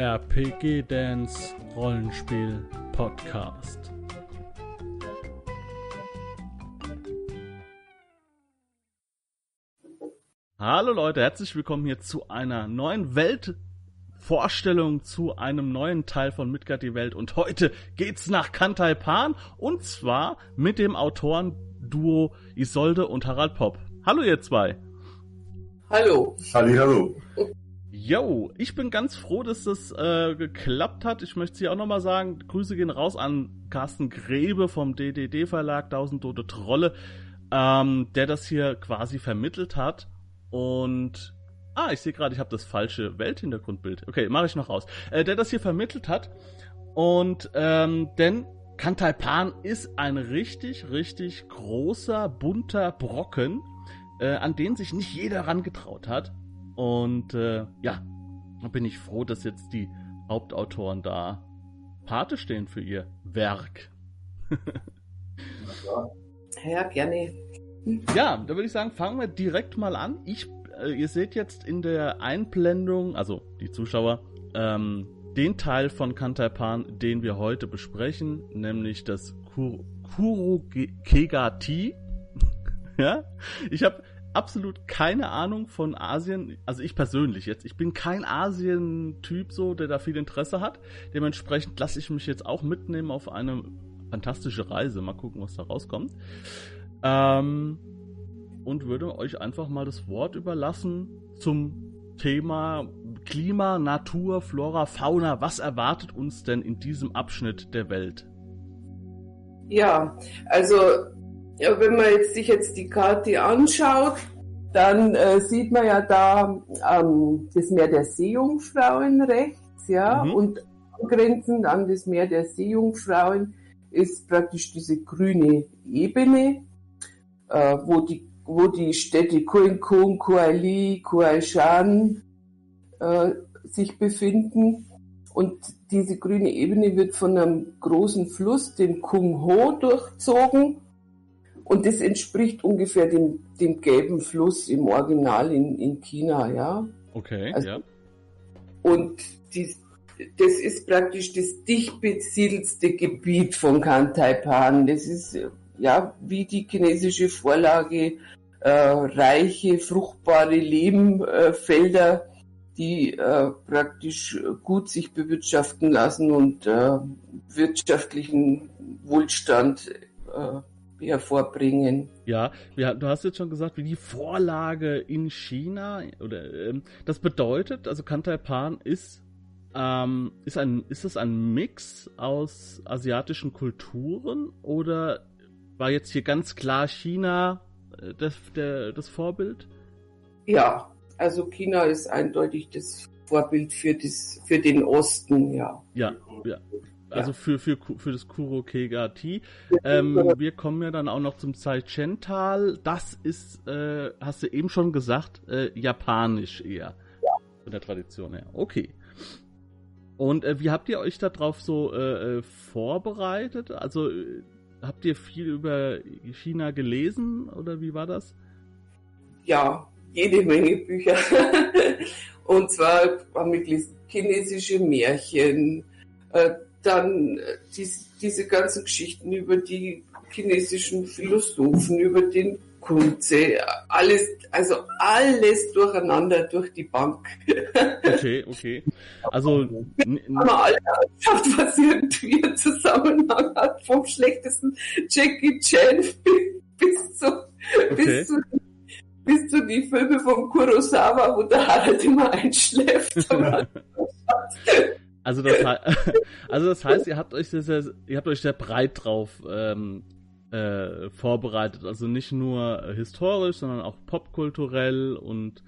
RPG Dance Rollenspiel Podcast. Hallo Leute, herzlich willkommen hier zu einer neuen Weltvorstellung, zu einem neuen Teil von Midgard die Welt. Und heute geht's nach Kantai Pan und zwar mit dem Autorenduo Isolde und Harald Popp. Hallo ihr zwei. Hallo. Halli, hallo. Yo, ich bin ganz froh, dass das äh, geklappt hat. Ich möchte hier auch nochmal sagen, Grüße gehen raus an Carsten Grebe vom DDD Verlag, 1000 Tote Trolle, ähm, der das hier quasi vermittelt hat. Und, ah, ich sehe gerade, ich habe das falsche Welthintergrundbild. Okay, mache ich noch raus. Äh, der das hier vermittelt hat. Und, ähm, denn Kantai Pan ist ein richtig, richtig großer, bunter Brocken, äh, an den sich nicht jeder rangetraut hat. Und äh, ja, da bin ich froh, dass jetzt die Hauptautoren da Pate stehen für ihr Werk. ja, gerne. Ja, da würde ich sagen, fangen wir direkt mal an. Ich, äh, ihr seht jetzt in der Einblendung, also die Zuschauer, ähm, den Teil von Kantai-Pan, den wir heute besprechen, nämlich das Kur Kurokegati. ja, ich habe absolut keine Ahnung von Asien, also ich persönlich jetzt, ich bin kein Asien-Typ so, der da viel Interesse hat. Dementsprechend lasse ich mich jetzt auch mitnehmen auf eine fantastische Reise. Mal gucken, was da rauskommt. Ähm, und würde euch einfach mal das Wort überlassen zum Thema Klima, Natur, Flora, Fauna. Was erwartet uns denn in diesem Abschnitt der Welt? Ja, also ja, wenn man jetzt sich jetzt die Karte anschaut, dann äh, sieht man ja da ähm, das Meer der Seejungfrauen rechts, ja, mhm. und angrenzend an das Meer der Seejungfrauen ist praktisch diese grüne Ebene, äh, wo die wo die Städte Kuinkung, Kuali, Kuaishan äh, sich befinden. Und diese grüne Ebene wird von einem großen Fluss, dem Kung Ho, durchzogen und das entspricht ungefähr dem, dem gelben Fluss im Original in, in China, ja. Okay, also, ja. Und die, das ist praktisch das dicht besiedelste Gebiet von Kantaipan. Das ist ja wie die chinesische Vorlage äh, reiche, fruchtbare Lehmfelder, äh, die äh, praktisch gut sich bewirtschaften lassen und äh, wirtschaftlichen Wohlstand äh, hervorbringen. Ja, ja, du hast jetzt schon gesagt, wie die Vorlage in China oder ähm, das bedeutet, also Kantaipan ist ähm, ist ein ist es ein Mix aus asiatischen Kulturen oder war jetzt hier ganz klar China äh, das, der, das Vorbild? Ja, also China ist eindeutig das Vorbild für, das, für den Osten, ja. Ja, ja also für, für, für das Kurokegati. Ähm, wir kommen ja dann auch noch zum Zaichen-Tal. Das ist, äh, hast du eben schon gesagt, äh, japanisch eher. Ja. Von der Tradition her. Okay. Und äh, wie habt ihr euch darauf so äh, äh, vorbereitet? Also äh, habt ihr viel über China gelesen oder wie war das? Ja, jede Menge Bücher. Und zwar haben wir gelesen chinesische Märchen, äh, dann äh, dies, diese ganzen Geschichten über die chinesischen Philosophen, über den Kunze, alles, also alles durcheinander durch die Bank. Okay, okay. Also haben wir alle angeschaut, was irgendwie einen Zusammenhang hat, vom schlechtesten Jackie Chan bis zu, okay. bis zu bis zu die Filme von Kurosawa, wo der Harald immer einschläft. Also das, also das heißt, ihr habt euch sehr, ihr habt euch sehr breit drauf ähm, äh, vorbereitet. Also nicht nur historisch, sondern auch popkulturell und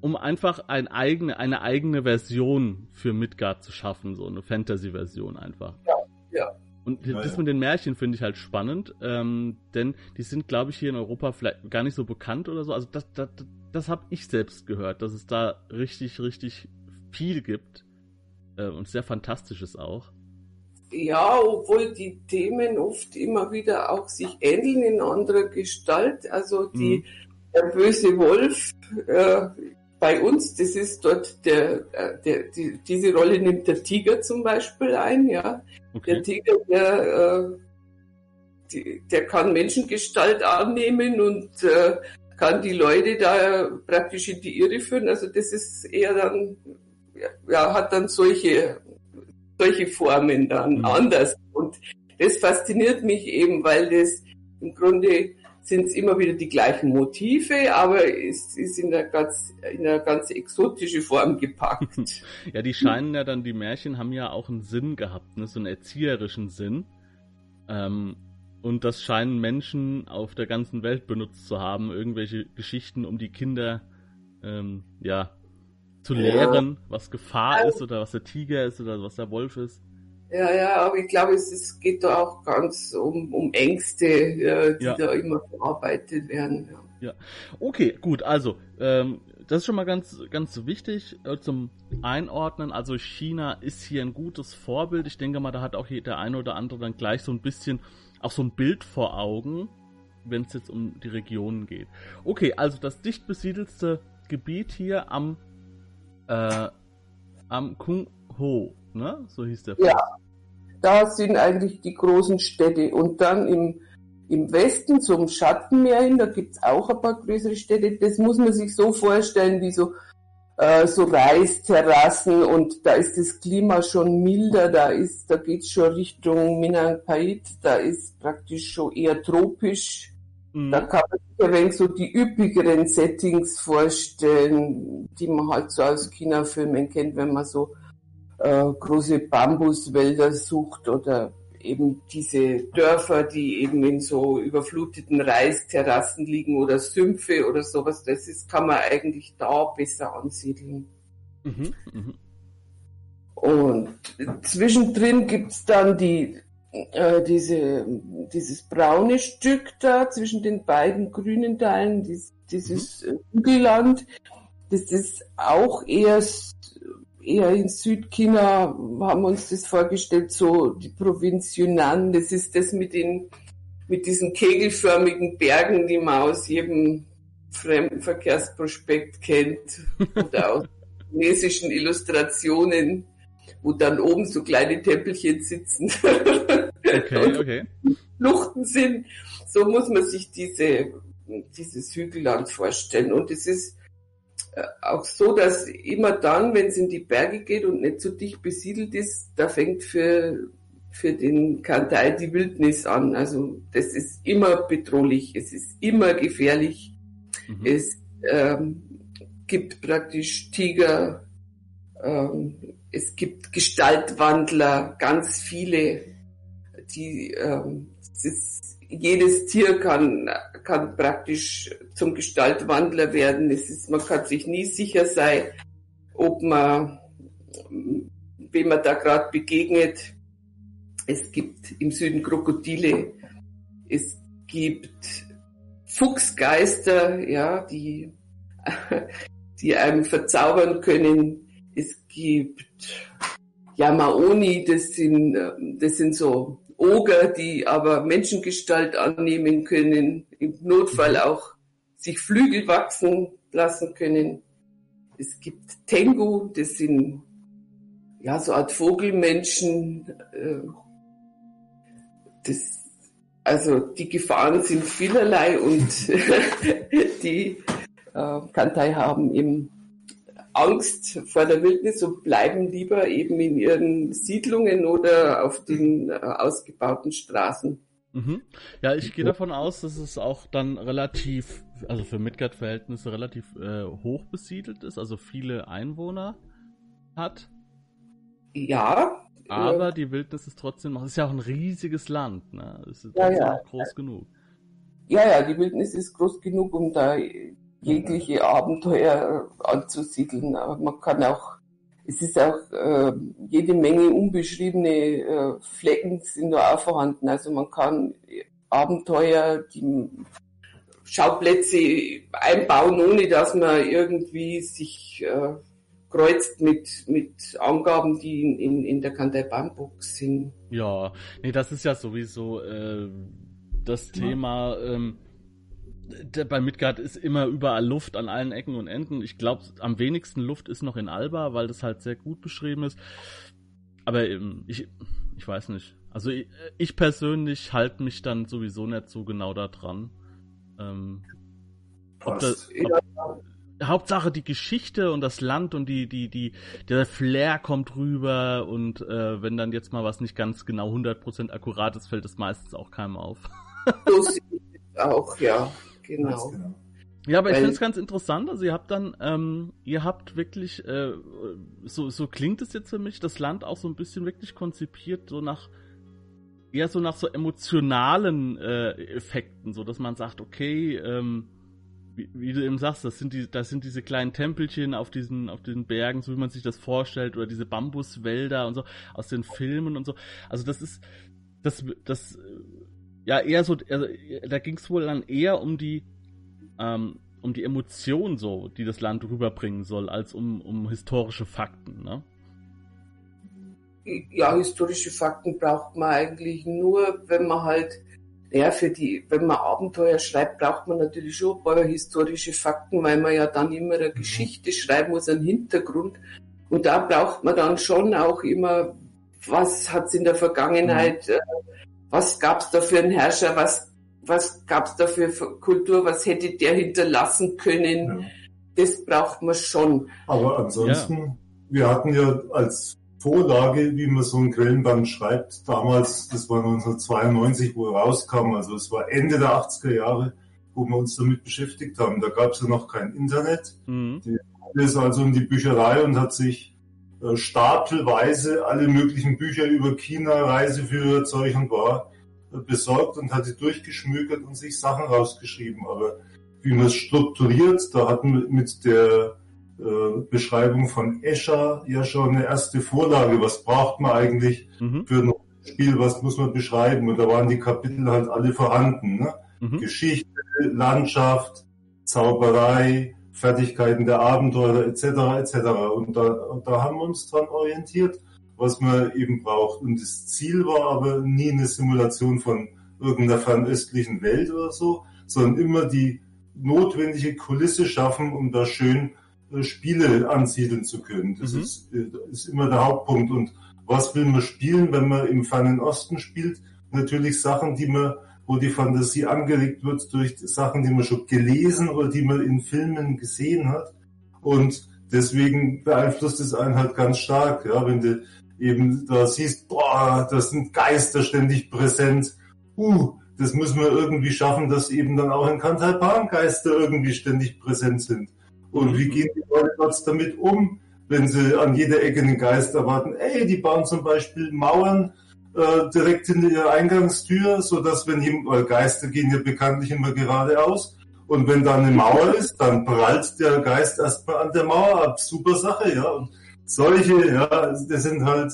um einfach ein eigene, eine eigene Version für Midgard zu schaffen, so eine Fantasy-Version einfach. Ja, ja. Und das mit den Märchen finde ich halt spannend, ähm, denn die sind, glaube ich, hier in Europa vielleicht gar nicht so bekannt oder so. Also das, das, das habe ich selbst gehört, dass es da richtig, richtig viel gibt äh, und sehr Fantastisches auch. Ja, obwohl die Themen oft immer wieder auch sich ähneln in anderer Gestalt. Also die, mhm. der böse Wolf, äh, bei uns, das ist dort der, äh, der die, diese Rolle nimmt der Tiger zum Beispiel ein, ja. Okay. Der Tiger, der, äh, die, der kann Menschengestalt annehmen und äh, kann die Leute da praktisch in die Irre führen. Also das ist eher dann, ja, hat dann solche, solche Formen dann mhm. anders. Und das fasziniert mich eben, weil das im Grunde sind es immer wieder die gleichen Motive, aber es ist in eine ganz, in eine ganz exotische Form gepackt. ja, die scheinen ja dann, die Märchen haben ja auch einen Sinn gehabt, ne? so einen erzieherischen Sinn. Ähm, und das scheinen Menschen auf der ganzen Welt benutzt zu haben, irgendwelche Geschichten, um die Kinder, ähm, ja, zu lehren, ja. was Gefahr ja. ist oder was der Tiger ist oder was der Wolf ist. Ja, ja, aber ich glaube, es, es geht da auch ganz um, um Ängste, ja, die ja. da immer verarbeitet werden. Ja. ja. Okay, gut, also, ähm, das ist schon mal ganz, ganz wichtig äh, zum Einordnen. Also China ist hier ein gutes Vorbild. Ich denke mal, da hat auch der eine oder andere dann gleich so ein bisschen auch so ein Bild vor Augen, wenn es jetzt um die Regionen geht. Okay, also das dicht besiedelste Gebiet hier am, äh, am Kung Ho ne? So hieß der Fluss. Ja, da sind eigentlich die großen Städte. Und dann im, im Westen zum Schattenmeer hin, da gibt es auch ein paar größere Städte. Das muss man sich so vorstellen, wie so, äh, so Reisterrassen und da ist das Klima schon milder, da ist, da geht's schon Richtung Minang Pait, da ist praktisch schon eher tropisch. Mhm. Da kann man sich ein wenig so die üppigeren Settings vorstellen, die man halt so aus China-Filmen kennt, wenn man so äh, große Bambuswälder sucht oder eben diese Dörfer, die eben in so überfluteten Reisterrassen liegen oder Sümpfe oder sowas, das ist, kann man eigentlich da besser ansiedeln. Mhm, mh. Und zwischendrin gibt's dann die, äh, diese, dieses braune Stück da zwischen den beiden grünen Teilen, dies, dieses mhm. Hügelland. Das ist auch eher eher in Südchina haben wir uns das vorgestellt, so die Provinz Yunnan, das ist das mit den, mit diesen kegelförmigen Bergen, die man aus jedem Fremdenverkehrsprospekt kennt oder aus chinesischen Illustrationen, wo dann oben so kleine Tempelchen sitzen. Okay, okay. Fluchten sind. So muss man sich diese, dieses Hügelland vorstellen. Und es ist äh, auch so, dass immer dann, wenn es in die Berge geht und nicht so dicht besiedelt ist, da fängt für, für den Kantai die Wildnis an. Also das ist immer bedrohlich, es ist immer gefährlich. Mhm. Es ähm, gibt praktisch Tiger, ähm, es gibt Gestaltwandler, ganz viele, die ähm, ist jedes Tier kann, kann praktisch zum Gestaltwandler werden. Es ist, man kann sich nie sicher sein, ob man, wem man da gerade begegnet. Es gibt im Süden Krokodile. Es gibt Fuchsgeister, ja, die, die einem verzaubern können. Es gibt Yamaoni, das sind, das sind so Oger, die aber Menschengestalt annehmen können, im Notfall mhm. auch sich Flügel wachsen lassen können. Es gibt Tengu, das sind ja so Art Vogelmenschen. Äh, das, also die Gefahren sind vielerlei und die äh, Kantai haben eben Angst vor der Wildnis und bleiben lieber eben in ihren Siedlungen oder auf den äh, ausgebauten Straßen. Mhm. Ja, ich gehe davon aus, dass es auch dann relativ, also für Midgard-Verhältnisse relativ äh, hoch besiedelt ist, also viele Einwohner hat. Ja. Aber äh, die Wildnis ist trotzdem noch, es ist ja auch ein riesiges Land, ne? Es ist ja, ja. groß genug. Ja, ja, die Wildnis ist groß genug, um da jegliche Abenteuer anzusiedeln. Aber man kann auch, es ist auch äh, jede Menge unbeschriebene äh, Flecken sind da auch vorhanden. Also man kann Abenteuer, die Schauplätze einbauen, ohne dass man irgendwie sich äh, kreuzt mit, mit Angaben, die in, in, in der Kantai Bambook sind. Ja, nee, das ist ja sowieso äh, das Thema. Ähm, bei Midgard ist immer überall Luft an allen Ecken und Enden. Ich glaube, am wenigsten Luft ist noch in Alba, weil das halt sehr gut beschrieben ist. Aber ähm, ich, ich weiß nicht. Also ich, ich persönlich halte mich dann sowieso nicht so genau da dran. Ähm, ob das, ob, Hauptsache die Geschichte und das Land und die, die, die, der Flair kommt rüber und äh, wenn dann jetzt mal was nicht ganz genau 100% akkurat ist, fällt es meistens auch keinem auf. so auch, ja, genau. genau. Ja, aber Weil, ich finde es ganz interessant. Also ihr habt dann, ähm, ihr habt wirklich, äh, so, so klingt es jetzt für mich, das Land auch so ein bisschen wirklich konzipiert, so nach, eher so nach so emotionalen äh, Effekten, so dass man sagt, okay, ähm, wie, wie, du eben sagst, das sind die, das sind diese kleinen Tempelchen auf diesen, auf diesen Bergen, so wie man sich das vorstellt, oder diese Bambuswälder und so aus den Filmen und so. Also das ist, das, das, ja eher so, also, da ging es wohl dann eher um die, ähm, um die Emotion so, die das Land rüberbringen soll, als um, um historische Fakten, ne? Ja, historische Fakten braucht man eigentlich nur, wenn man halt ja, für die, wenn man Abenteuer schreibt, braucht man natürlich schon ein paar historische Fakten, weil man ja dann immer eine mhm. Geschichte schreiben muss, einen Hintergrund. Und da braucht man dann schon auch immer, was hat es in der Vergangenheit, mhm. Was gab es da für einen Herrscher, was, was gab es da für Kultur, was hätte der hinterlassen können. Ja. Das braucht man schon. Aber ansonsten, ja. wir hatten ja als Vorlage, wie man so ein Quellenband schreibt, damals, das war 1992, wo er rauskam, also es war Ende der 80er Jahre, wo wir uns damit beschäftigt haben. Da gab es ja noch kein Internet. Mhm. Die ist also in die Bücherei und hat sich stapelweise alle möglichen Bücher über China, Reiseführer, Zeug und war äh, besorgt und hat sie durchgeschmökert und sich Sachen rausgeschrieben. Aber wie man es strukturiert, da hatten wir mit der äh, Beschreibung von Escher ja schon eine erste Vorlage. Was braucht man eigentlich mhm. für ein Spiel? Was muss man beschreiben? Und da waren die Kapitel halt alle vorhanden. Ne? Mhm. Geschichte, Landschaft, Zauberei, Fertigkeiten der Abenteurer etc. etc. Und da, da haben wir uns dran orientiert, was man eben braucht. Und das Ziel war aber nie eine Simulation von irgendeiner fernöstlichen Welt oder so, sondern immer die notwendige Kulisse schaffen, um da schön äh, Spiele ansiedeln zu können. Das mhm. ist, äh, ist immer der Hauptpunkt. Und was will man spielen, wenn man im fernen Osten spielt? Natürlich Sachen, die man, wo die Fantasie angeregt wird durch Sachen, die man schon gelesen oder die man in Filmen gesehen hat. Und deswegen beeinflusst es einen halt ganz stark, ja, wenn du eben da siehst, boah, da sind Geister ständig präsent. Uh, das müssen wir irgendwie schaffen, dass eben dann auch in Kantalpan Geister irgendwie ständig präsent sind. Und wie gehen die Leute dort damit um, wenn sie an jeder Ecke einen Geist erwarten? Ey, die bauen zum Beispiel Mauern äh, direkt hinter ihrer Eingangstür, so dass wenn jemand, weil Geister gehen ja bekanntlich immer geradeaus, und wenn da eine Mauer ist, dann prallt der Geist erstmal an der Mauer ab. Super Sache, ja. Und solche, ja, das sind halt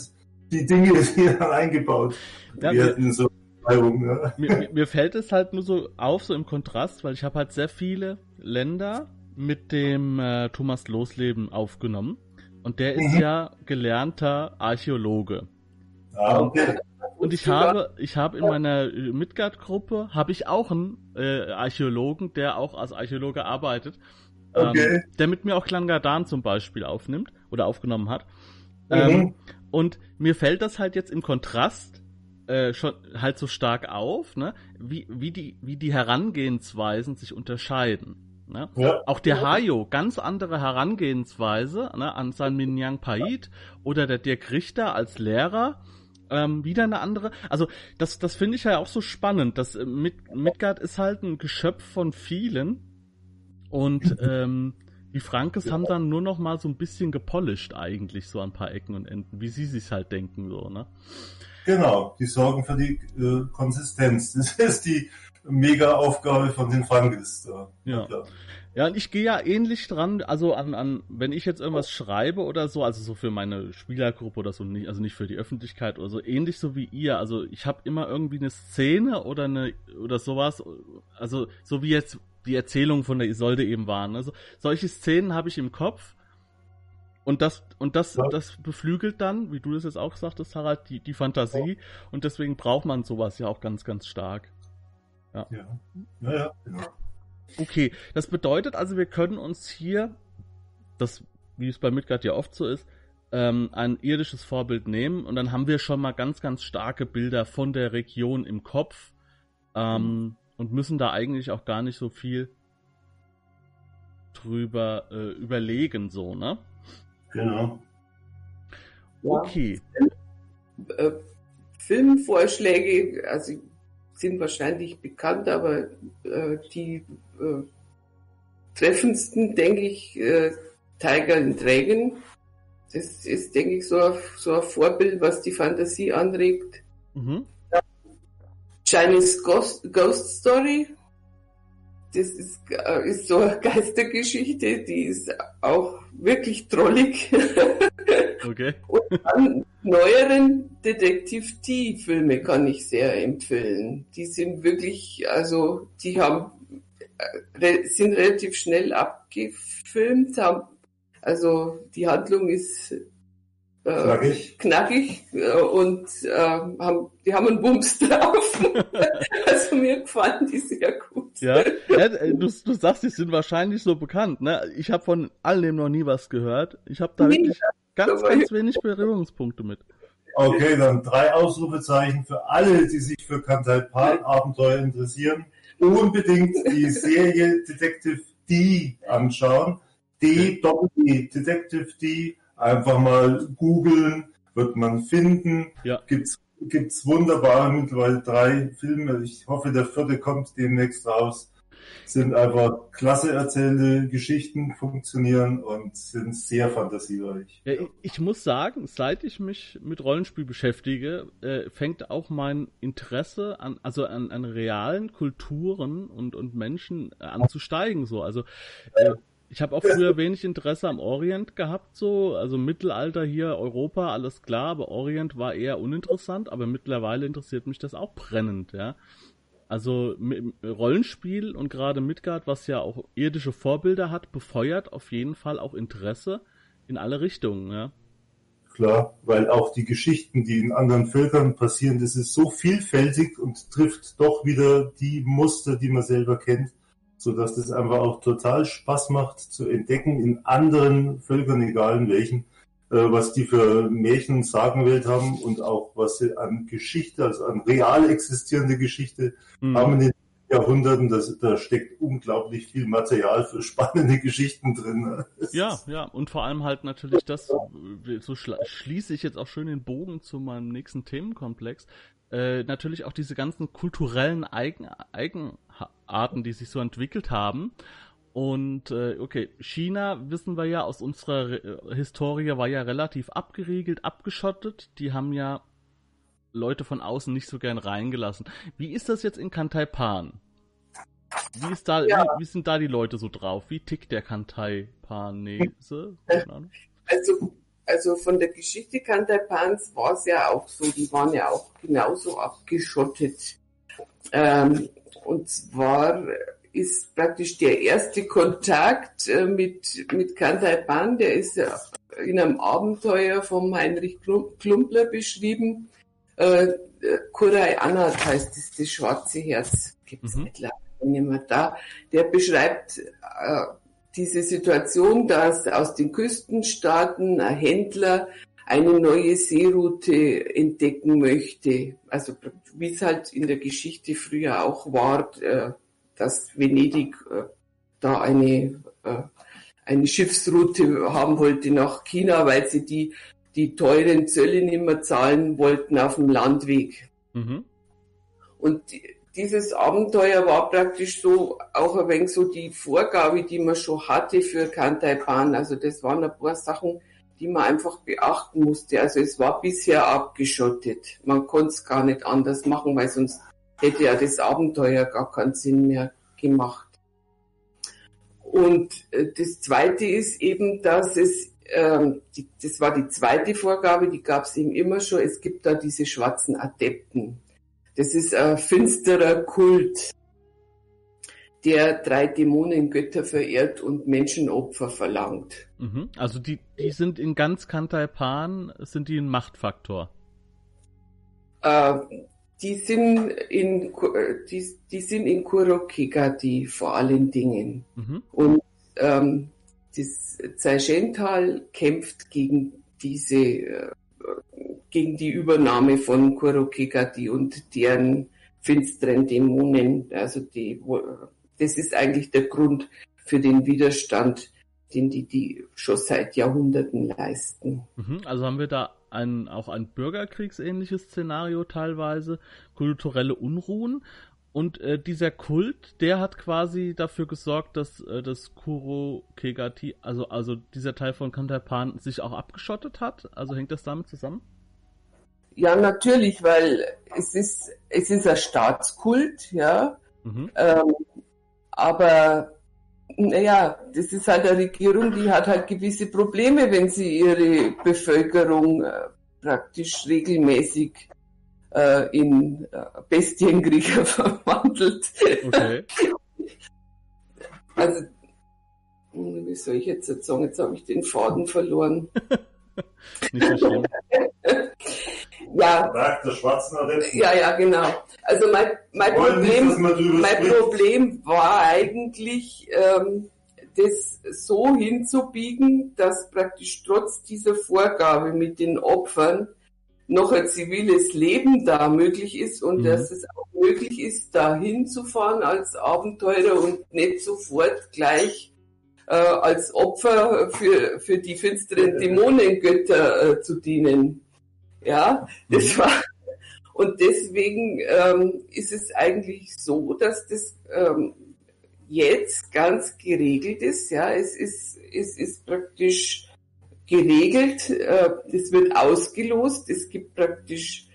die Dinge, die dann eingebaut ja, werden. So ja. mir, mir fällt es halt nur so auf, so im Kontrast, weil ich habe halt sehr viele Länder, mit dem äh, Thomas Losleben aufgenommen. Und der ist mhm. ja gelernter Archäologe. Ah, okay. Und ich habe, ich habe in meiner Midgard-Gruppe habe ich auch einen äh, Archäologen, der auch als Archäologe arbeitet, ähm, okay. der mit mir auch Klangadan zum Beispiel aufnimmt oder aufgenommen hat. Mhm. Ähm, und mir fällt das halt jetzt im Kontrast äh, schon halt so stark auf, ne, wie, wie die, wie die Herangehensweisen sich unterscheiden. Ne? Ja. Auch der Hayo, ganz andere Herangehensweise ne, an sein Minyang Pait oder der Dirk Richter als Lehrer. Ähm, wieder eine andere. Also das, das finde ich ja auch so spannend. Das äh, Mid Midgard ist halt ein Geschöpf von vielen und ähm, die Frankes ja. haben dann nur noch mal so ein bisschen gepolished eigentlich so ein paar Ecken und Enden, wie sie sich halt denken so, ne? Genau, die sorgen für die äh, Konsistenz. Das ist die Mega-Aufgabe von den Frankes. Ja. ja. Ja, und ich gehe ja ähnlich dran, also an, an, wenn ich jetzt irgendwas schreibe oder so, also so für meine Spielergruppe oder so, nicht, also nicht für die Öffentlichkeit oder so, ähnlich so wie ihr. Also ich habe immer irgendwie eine Szene oder eine oder sowas, also so wie jetzt die Erzählung von der Isolde eben waren. Also solche Szenen habe ich im Kopf und das und das ja. das beflügelt dann, wie du das jetzt auch sagtest, Harald, die die Fantasie ja. und deswegen braucht man sowas ja auch ganz ganz stark. Ja. Ja, ja, ja genau. Okay, das bedeutet also, wir können uns hier, das, wie es bei Midgard ja oft so ist, ähm, ein irdisches Vorbild nehmen und dann haben wir schon mal ganz, ganz starke Bilder von der Region im Kopf ähm, und müssen da eigentlich auch gar nicht so viel drüber äh, überlegen, so, ne? Genau. Okay. Äh, Filmvorschläge, also sind wahrscheinlich bekannt, aber äh, die äh, treffendsten, denke ich, äh, Tiger and Dragon. Das ist, denke ich, so ein, so ein Vorbild, was die Fantasie anregt. Mhm. Chinese Ghost, Ghost Story. Das ist, äh, ist so eine Geistergeschichte, die ist auch wirklich trollig. Okay. Und dann neueren Detektiv T-Filme kann ich sehr empfehlen. Die sind wirklich, also die haben äh, sind relativ schnell abgefilmt, haben, also die Handlung ist äh, Knackig. knackig äh, und äh, haben, die haben einen Bums drauf. also mir gefallen die sehr gut. Ja, ja du, du sagst, die sind wahrscheinlich so bekannt, ne? Ich habe von all dem noch nie was gehört. Ich habe da Nee, wirklich ganz, ganz wenig Berührungspunkte mit. Okay, dann drei Ausrufezeichen für alle, die sich für Kantai Pan Abenteuer interessieren. Unbedingt die Serie Detective D anschauen. D, Doppel D, Detective D. Einfach mal googeln, wird man finden. Ja. Gibt's, gibt's wunderbare, mittlerweile drei Filme. Ich hoffe, der vierte kommt demnächst raus. Sind einfach klasse erzählte Geschichten, funktionieren und sind sehr fantasiereich. Ja, ich, muss sagen, seit ich mich mit Rollenspiel beschäftige, äh, fängt auch mein Interesse an, also an, an realen Kulturen und, und Menschen äh, an zu steigen. So, also äh, ich habe auch früher wenig Interesse am Orient gehabt, so, also Mittelalter hier, Europa, alles klar, aber Orient war eher uninteressant, aber mittlerweile interessiert mich das auch brennend, ja. Also Rollenspiel und gerade Midgard, was ja auch irdische Vorbilder hat, befeuert auf jeden Fall auch Interesse in alle Richtungen, ja. Klar, weil auch die Geschichten, die in anderen Völkern passieren, das ist so vielfältig und trifft doch wieder die Muster, die man selber kennt, so dass das einfach auch total Spaß macht zu entdecken in anderen Völkern, egal in welchen, was die für Märchen und Sagenwelt haben und auch was sie an Geschichte, also an real existierende Geschichte Mhm. haben in den Jahrhunderten. Das, da steckt unglaublich viel Material für spannende Geschichten drin. Das Ja, ja, und vor allem halt natürlich das, äh, so schließe ich jetzt auch schön den Bogen zu meinem nächsten Themenkomplex, äh, natürlich auch diese ganzen kulturellen Eigen Eigenarten, die sich so entwickelt haben. Und äh, okay, China wissen wir ja aus unserer äh, Historie war ja relativ abgeriegelt, abgeschottet. Die haben ja Leute von außen nicht so gern reingelassen. Wie ist das jetzt in Kantaipan? Wie ist da, Ja. wie, wie sind da die Leute so drauf? Wie tickt der Kantaipanese? Keine Ahnung. Also, also von der Geschichte Kantapans war es ja auch so, die waren ja auch genauso abgeschottet. Ähm, und zwar ist praktisch der erste Kontakt äh, mit, mit Kantaipan, der ist ja in einem Abenteuer vom Heinrich Klum- Klumpler beschrieben. Äh, äh, Kurai Anat heißt es, das schwarze Herz. Gibt's Mhm. mittlerweile nicht mehr da. Der beschreibt äh, diese Situation, dass aus den Küstenstaaten ein Händler eine neue Seeroute entdecken möchte. Also wie es halt in der Geschichte früher auch war, äh, dass Venedig äh, da eine, äh, eine Schiffsroute haben wollte nach China, weil sie die, die teuren Zölle nicht mehr zahlen wollten auf dem Landweg. Mhm. Und die- dieses Abenteuer war praktisch so auch ein wenig so die Vorgabe, die man schon hatte für Kantaipan. Also das waren ein paar Sachen, die man einfach beachten musste. Also es war bisher abgeschottet. Man konnte es gar nicht anders machen, weil sonst hätte ja das Abenteuer gar keinen Sinn mehr gemacht. Und äh, das Zweite ist eben, dass es, ähm, die, das war die zweite Vorgabe, die gab es eben immer schon, es gibt da diese schwarzen Adepten. Das ist ein finsterer Kult, der drei Dämonen Götter verehrt und Menschenopfer verlangt. Mhm. Also die, die sind in ganz Kantaipan, sind die ein Machtfaktor. Äh, die sind in, die, die sind in Kurokegati vor allen Dingen. Mhm. Und ähm, das Zaischental kämpft gegen diese, äh, gegen die Übernahme von Kurokegati und deren finsteren Dämonen. Also die, das ist eigentlich der Grund für den Widerstand, den die, die schon seit Jahrhunderten leisten. Mhm, also haben wir da ein, auch ein bürgerkriegsähnliches Szenario teilweise, kulturelle Unruhen. Und äh, dieser Kult, der hat quasi dafür gesorgt, dass äh, das Kuro Kegati, also, also dieser Teil von Kantapan, sich auch abgeschottet hat. Also hängt das damit zusammen? Ja, natürlich, weil es ist, es ist ein Staatskult, ja. Mhm. Ähm, aber naja, das ist halt eine Regierung, die hat halt gewisse Probleme, wenn sie ihre Bevölkerung äh, praktisch regelmäßig äh, in äh, Bestienkrieger verwandelt. Okay. Also, wie soll ich jetzt sagen, jetzt habe ich den Faden verloren. Nicht so schlimm. ja. Werk der Schwarzen Adepten. Ja, ja, genau. Also mein, mein, Problem, nicht, mein Problem war eigentlich, ähm, das so hinzubiegen, dass praktisch trotz dieser Vorgabe mit den Opfern noch ein ziviles Leben da möglich ist und mhm. dass es auch möglich ist, da hinzufahren als Abenteurer und nicht sofort gleich äh, als Opfer für, für die finsteren Dämonengötter äh, zu dienen. Ja, das mhm. war, und deswegen ähm, ist es eigentlich so, dass das ähm, jetzt ganz geregelt ist. Ja, es ist, es ist praktisch geregelt, äh, das wird ausgelost, es gibt praktisch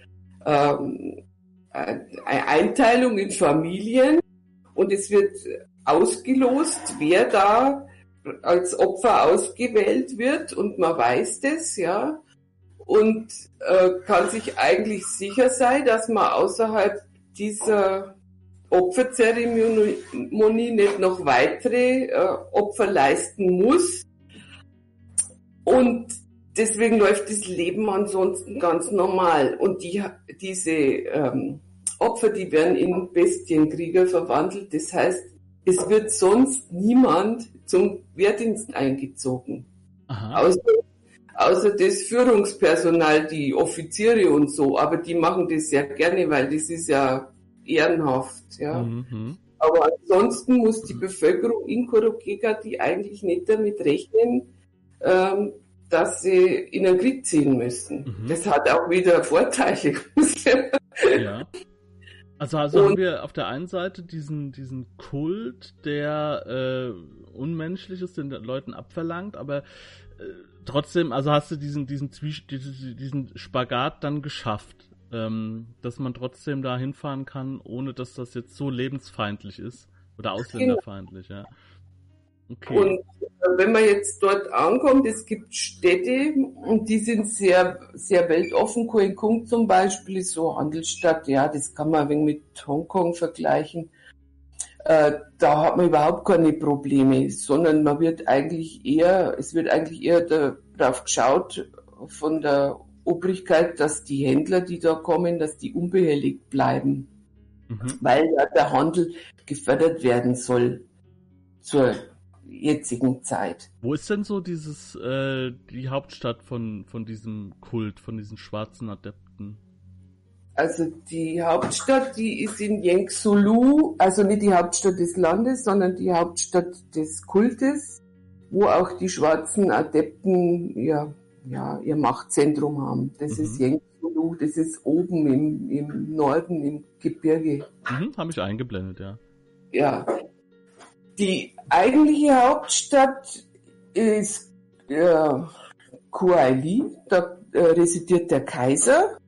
ähm, eine Einteilung in Familien und es wird ausgelost, wer da als Opfer ausgewählt wird und man weiß das, ja und äh, kann sich eigentlich sicher sein, dass man außerhalb dieser Opferzeremonie nicht noch weitere äh, Opfer leisten muss. Und deswegen läuft das Leben ansonsten ganz normal. Und die, diese ähm, Opfer, die werden in Bestienkrieger verwandelt. Das heißt, es wird sonst niemand zum Wehrdienst eingezogen. Aha. Außer außer das Führungspersonal, die Offiziere und so, aber die machen das ja gerne, weil das ist ja ehrenhaft, ja. Mhm. Aber ansonsten muss die Bevölkerung in Korokega die eigentlich nicht damit rechnen, ähm, dass sie in den Krieg ziehen müssen. Mhm. Das hat auch wieder Vorteile. ja. Also, also und, haben wir auf der einen Seite diesen, diesen Kult, der äh, Unmenschliches den Leuten abverlangt, aber äh, trotzdem, also hast du diesen, diesen, diesen Spagat dann geschafft, ähm, dass man trotzdem da hinfahren kann, ohne dass das jetzt so lebensfeindlich ist oder ausländerfeindlich, ja. Okay. Und äh, wenn man jetzt dort ankommt, es gibt Städte und die sind sehr, sehr weltoffen. Kung zum Beispiel ist so Handelsstadt, ja, das kann man ein wenig mit Hongkong vergleichen. Äh, da hat man überhaupt keine Probleme, sondern man wird eigentlich eher, es wird eigentlich eher darauf geschaut von der Obrigkeit, dass die Händler, die da kommen, dass die unbehelligt bleiben, mhm. weil ja der Handel gefördert werden soll zur jetzigen Zeit. Wo ist denn so dieses äh, die Hauptstadt von von diesem Kult, von diesen schwarzen Adepten? Also die Hauptstadt, die ist in Yengsulu, also nicht die Hauptstadt des Landes, sondern die Hauptstadt des Kultes, wo auch die schwarzen Adepten ja, ja, ihr Machtzentrum haben. Das mhm. ist Yengsulu, das ist oben im, im Norden, im Gebirge. Mhm, habe ich eingeblendet, ja. Ja. Die eigentliche Hauptstadt ist äh, Kuaili, da äh, residiert der Kaiser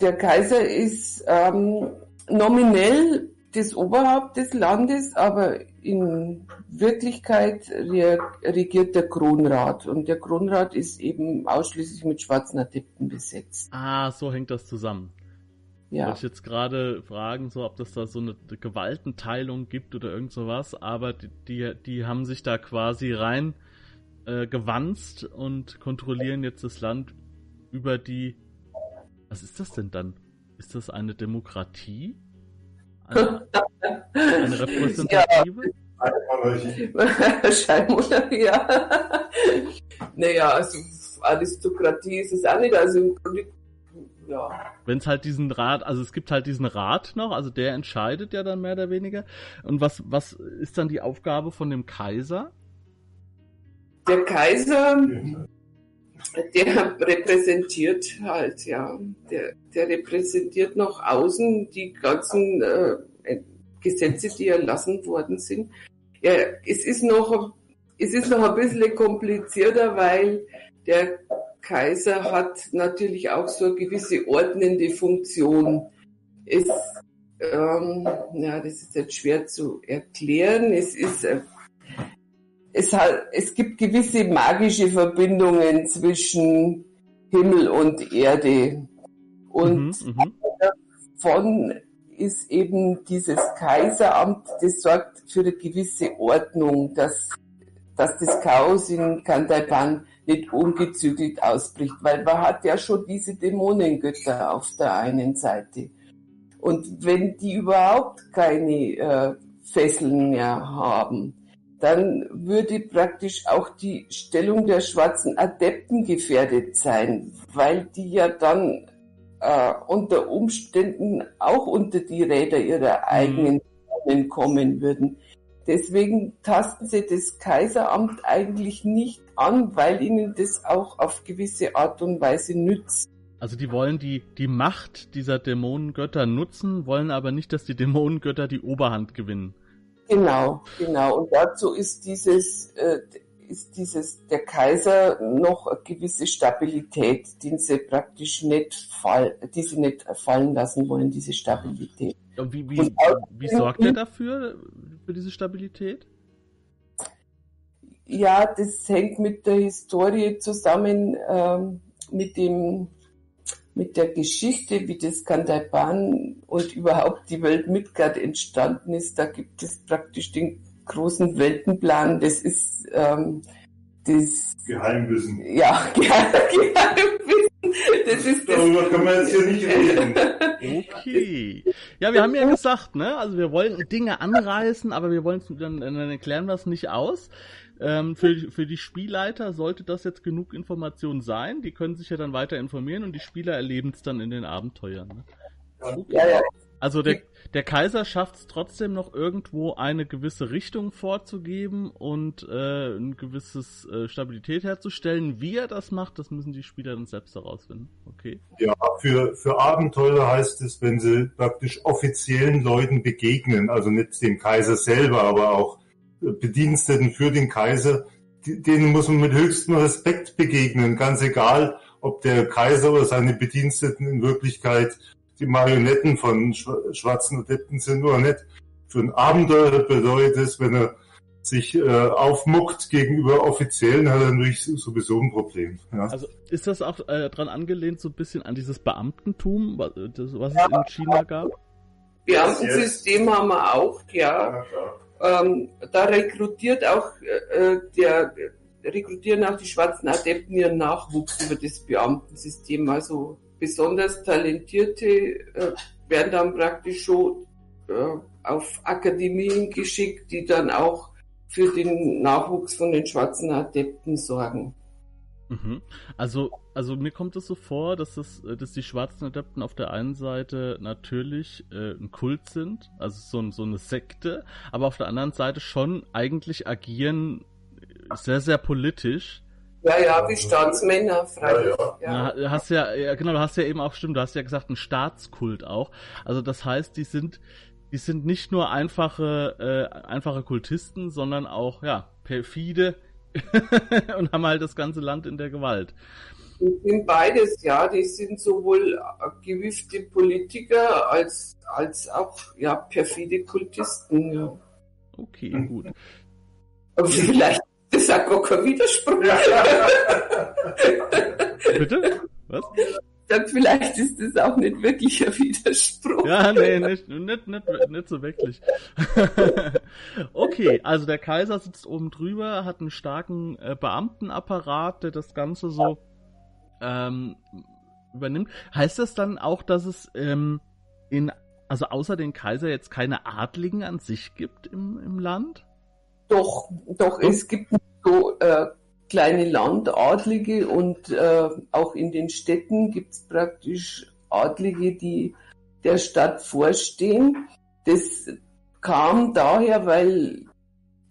der Kaiser ist ähm, nominell das Oberhaupt des Landes, aber in Wirklichkeit regiert der Kronrat und der Kronrat ist eben ausschließlich mit schwarzen Adepten besetzt. Ah, so hängt das zusammen. Ja. Wollte ich jetzt gerade fragen, so ob das da so eine Gewaltenteilung gibt oder irgend sowas, aber die, die, die haben sich da quasi rein äh, gewanzt und kontrollieren jetzt das Land über die was ist das denn dann? ist das eine Demokratie? Eine, eine repräsentative? Ja. Scheinmonarchie, ja. naja, also Aristokratie ist es auch nicht. Also ja. Wenn es halt diesen Rat, also es gibt halt diesen Rat noch, also der entscheidet ja dann mehr oder weniger. Und was, was ist dann die Aufgabe von dem Kaiser? Der Kaiser, der repräsentiert halt, ja, der, der repräsentiert nach außen die ganzen äh, Gesetze, die erlassen worden sind. Ja, es ist noch, es ist noch ein bisschen komplizierter, weil der Kaiser hat natürlich auch so eine gewisse ordnende Funktion. Es, ähm, ja, das ist jetzt schwer zu erklären. Es ist, äh, es hat, es gibt gewisse magische Verbindungen zwischen Himmel und Erde. Und mhm, mhm. davon ist eben dieses Kaiseramt, das sorgt für eine gewisse Ordnung, dass, dass das Chaos in Kandaiban nicht ungezügelt ausbricht, weil man hat ja schon diese Dämonengötter auf der einen Seite. Und wenn die überhaupt keine äh, Fesseln mehr haben, dann würde praktisch auch die Stellung der schwarzen Adepten gefährdet sein, weil die ja dann äh, unter Umständen auch unter die Räder ihrer mhm. eigenen mhm. kommen würden. Deswegen tasten sie das Kaiseramt eigentlich nicht an, weil ihnen das auch auf gewisse Art und Weise nützt. Also die wollen die, die Macht dieser Dämonengötter nutzen, wollen aber nicht, dass die Dämonengötter die Oberhand gewinnen. Genau, genau. Und dazu ist dieses, äh, ist dieses, der Kaiser noch eine gewisse Stabilität, die sie praktisch nicht fall, die sie nicht fallen lassen wollen, diese Stabilität. Und wie, wie, Und wie sorgt er dafür, für diese Stabilität? Ja, das hängt mit der Historie zusammen, ähm, mit dem, mit der Geschichte, wie das Kandaiban und überhaupt die Welt Midgard entstanden ist. Da gibt es praktisch den großen Weltenplan. Das ist ähm, das Geheimwissen. Ja, Geheimwissen. Das ist Darüber das, können wir jetzt hier nicht reden. Okay. Ja, wir haben ja gesagt, ne? Also wir wollen Dinge anreißen, aber wir wollen dann, dann erklären wir es nicht aus. Ähm, für, für die Spielleiter sollte das jetzt genug Information sein. Die können sich ja dann weiter informieren und die Spieler erleben es dann in den Abenteuern. Ne? Okay. Ja, ja. Also der, der Kaiser schafft es trotzdem noch irgendwo eine gewisse Richtung vorzugeben und äh, eine gewisse äh, Stabilität herzustellen. Wie er das macht, das müssen die Spieler dann selbst herausfinden. Okay. Ja, für, für Abenteurer heißt es, wenn sie praktisch offiziellen Leuten begegnen, also nicht dem Kaiser selber, aber auch Bediensteten für den Kaiser, denen muss man mit höchstem Respekt begegnen, ganz egal, ob der Kaiser oder seine Bediensteten in Wirklichkeit die Marionetten von schwarzen Adepten sind oder nicht. Für einen Abenteurer bedeutet es, wenn er sich äh, aufmuckt gegenüber Offiziellen, hat er natürlich sowieso ein Problem. Ja. Also ist das auch äh, dran angelehnt, so ein bisschen an dieses Beamtentum, was, das, was ja, es in China gab? Beamtensystem haben wir auch, ja. ja ähm, da rekrutiert auch äh, äh, der rekrutieren auch die schwarzen Adepten ihren Nachwuchs über das Beamtensystem. Also besonders Talentierte äh, werden dann praktisch schon äh, auf Akademien geschickt, die dann auch für den Nachwuchs von den schwarzen Adepten sorgen. Mhm. Also, also mir kommt es so vor, dass, das, äh, dass die schwarzen Adepten auf der einen Seite natürlich äh, ein Kult sind, also so, so eine Sekte, aber auf der anderen Seite schon eigentlich agieren sehr, sehr politisch ja, ja, wie Staatsmänner, freilich. Ja, ja. ja, hast ja, ja, genau, du hast ja eben auch, stimmt, du hast ja gesagt, ein Staatskult auch. Also das heißt, die sind, die sind nicht nur einfache, äh, einfache Kultisten, sondern auch, ja, perfide und haben halt das ganze Land in der Gewalt. Die sind beides, ja. Die sind sowohl gewiefte Politiker als, als auch, ja, perfide Kultisten, ja. Okay, gut. Aber vielleicht das ist ja gar kein Widerspruch. Bitte? Was? Dann vielleicht ist das auch nicht wirklich ein Widerspruch. Ja, nee, nicht, nicht, nicht, nicht so wirklich. okay, also der Kaiser sitzt oben drüber, hat einen starken äh, Beamtenapparat, der das Ganze so ähm, übernimmt. Heißt das dann auch, dass es ähm, in, also außer den Kaiser jetzt keine Adligen an sich gibt im, im Land? Doch, doch, es gibt so äh, kleine Landadlige und äh, auch in den Städten gibt es praktisch Adlige, die der Stadt vorstehen. Das kam daher, weil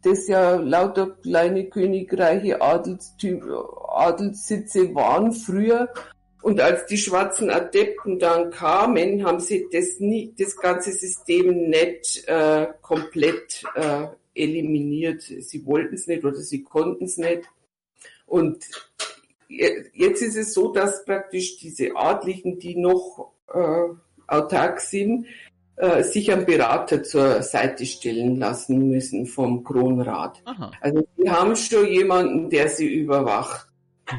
das ja lauter kleine Königreiche Adelssitze waren früher. Und als die schwarzen Adepten dann kamen, haben sie das, nie, das ganze System nicht äh, komplett äh, eliminiert. Sie wollten es nicht oder sie konnten es nicht. Und jetzt ist es so, dass praktisch diese Adligen, die noch äh, autark sind, äh, sich einen Berater zur Seite stellen lassen müssen vom Kronrat. Aha. Also sie haben schon jemanden, der sie überwacht.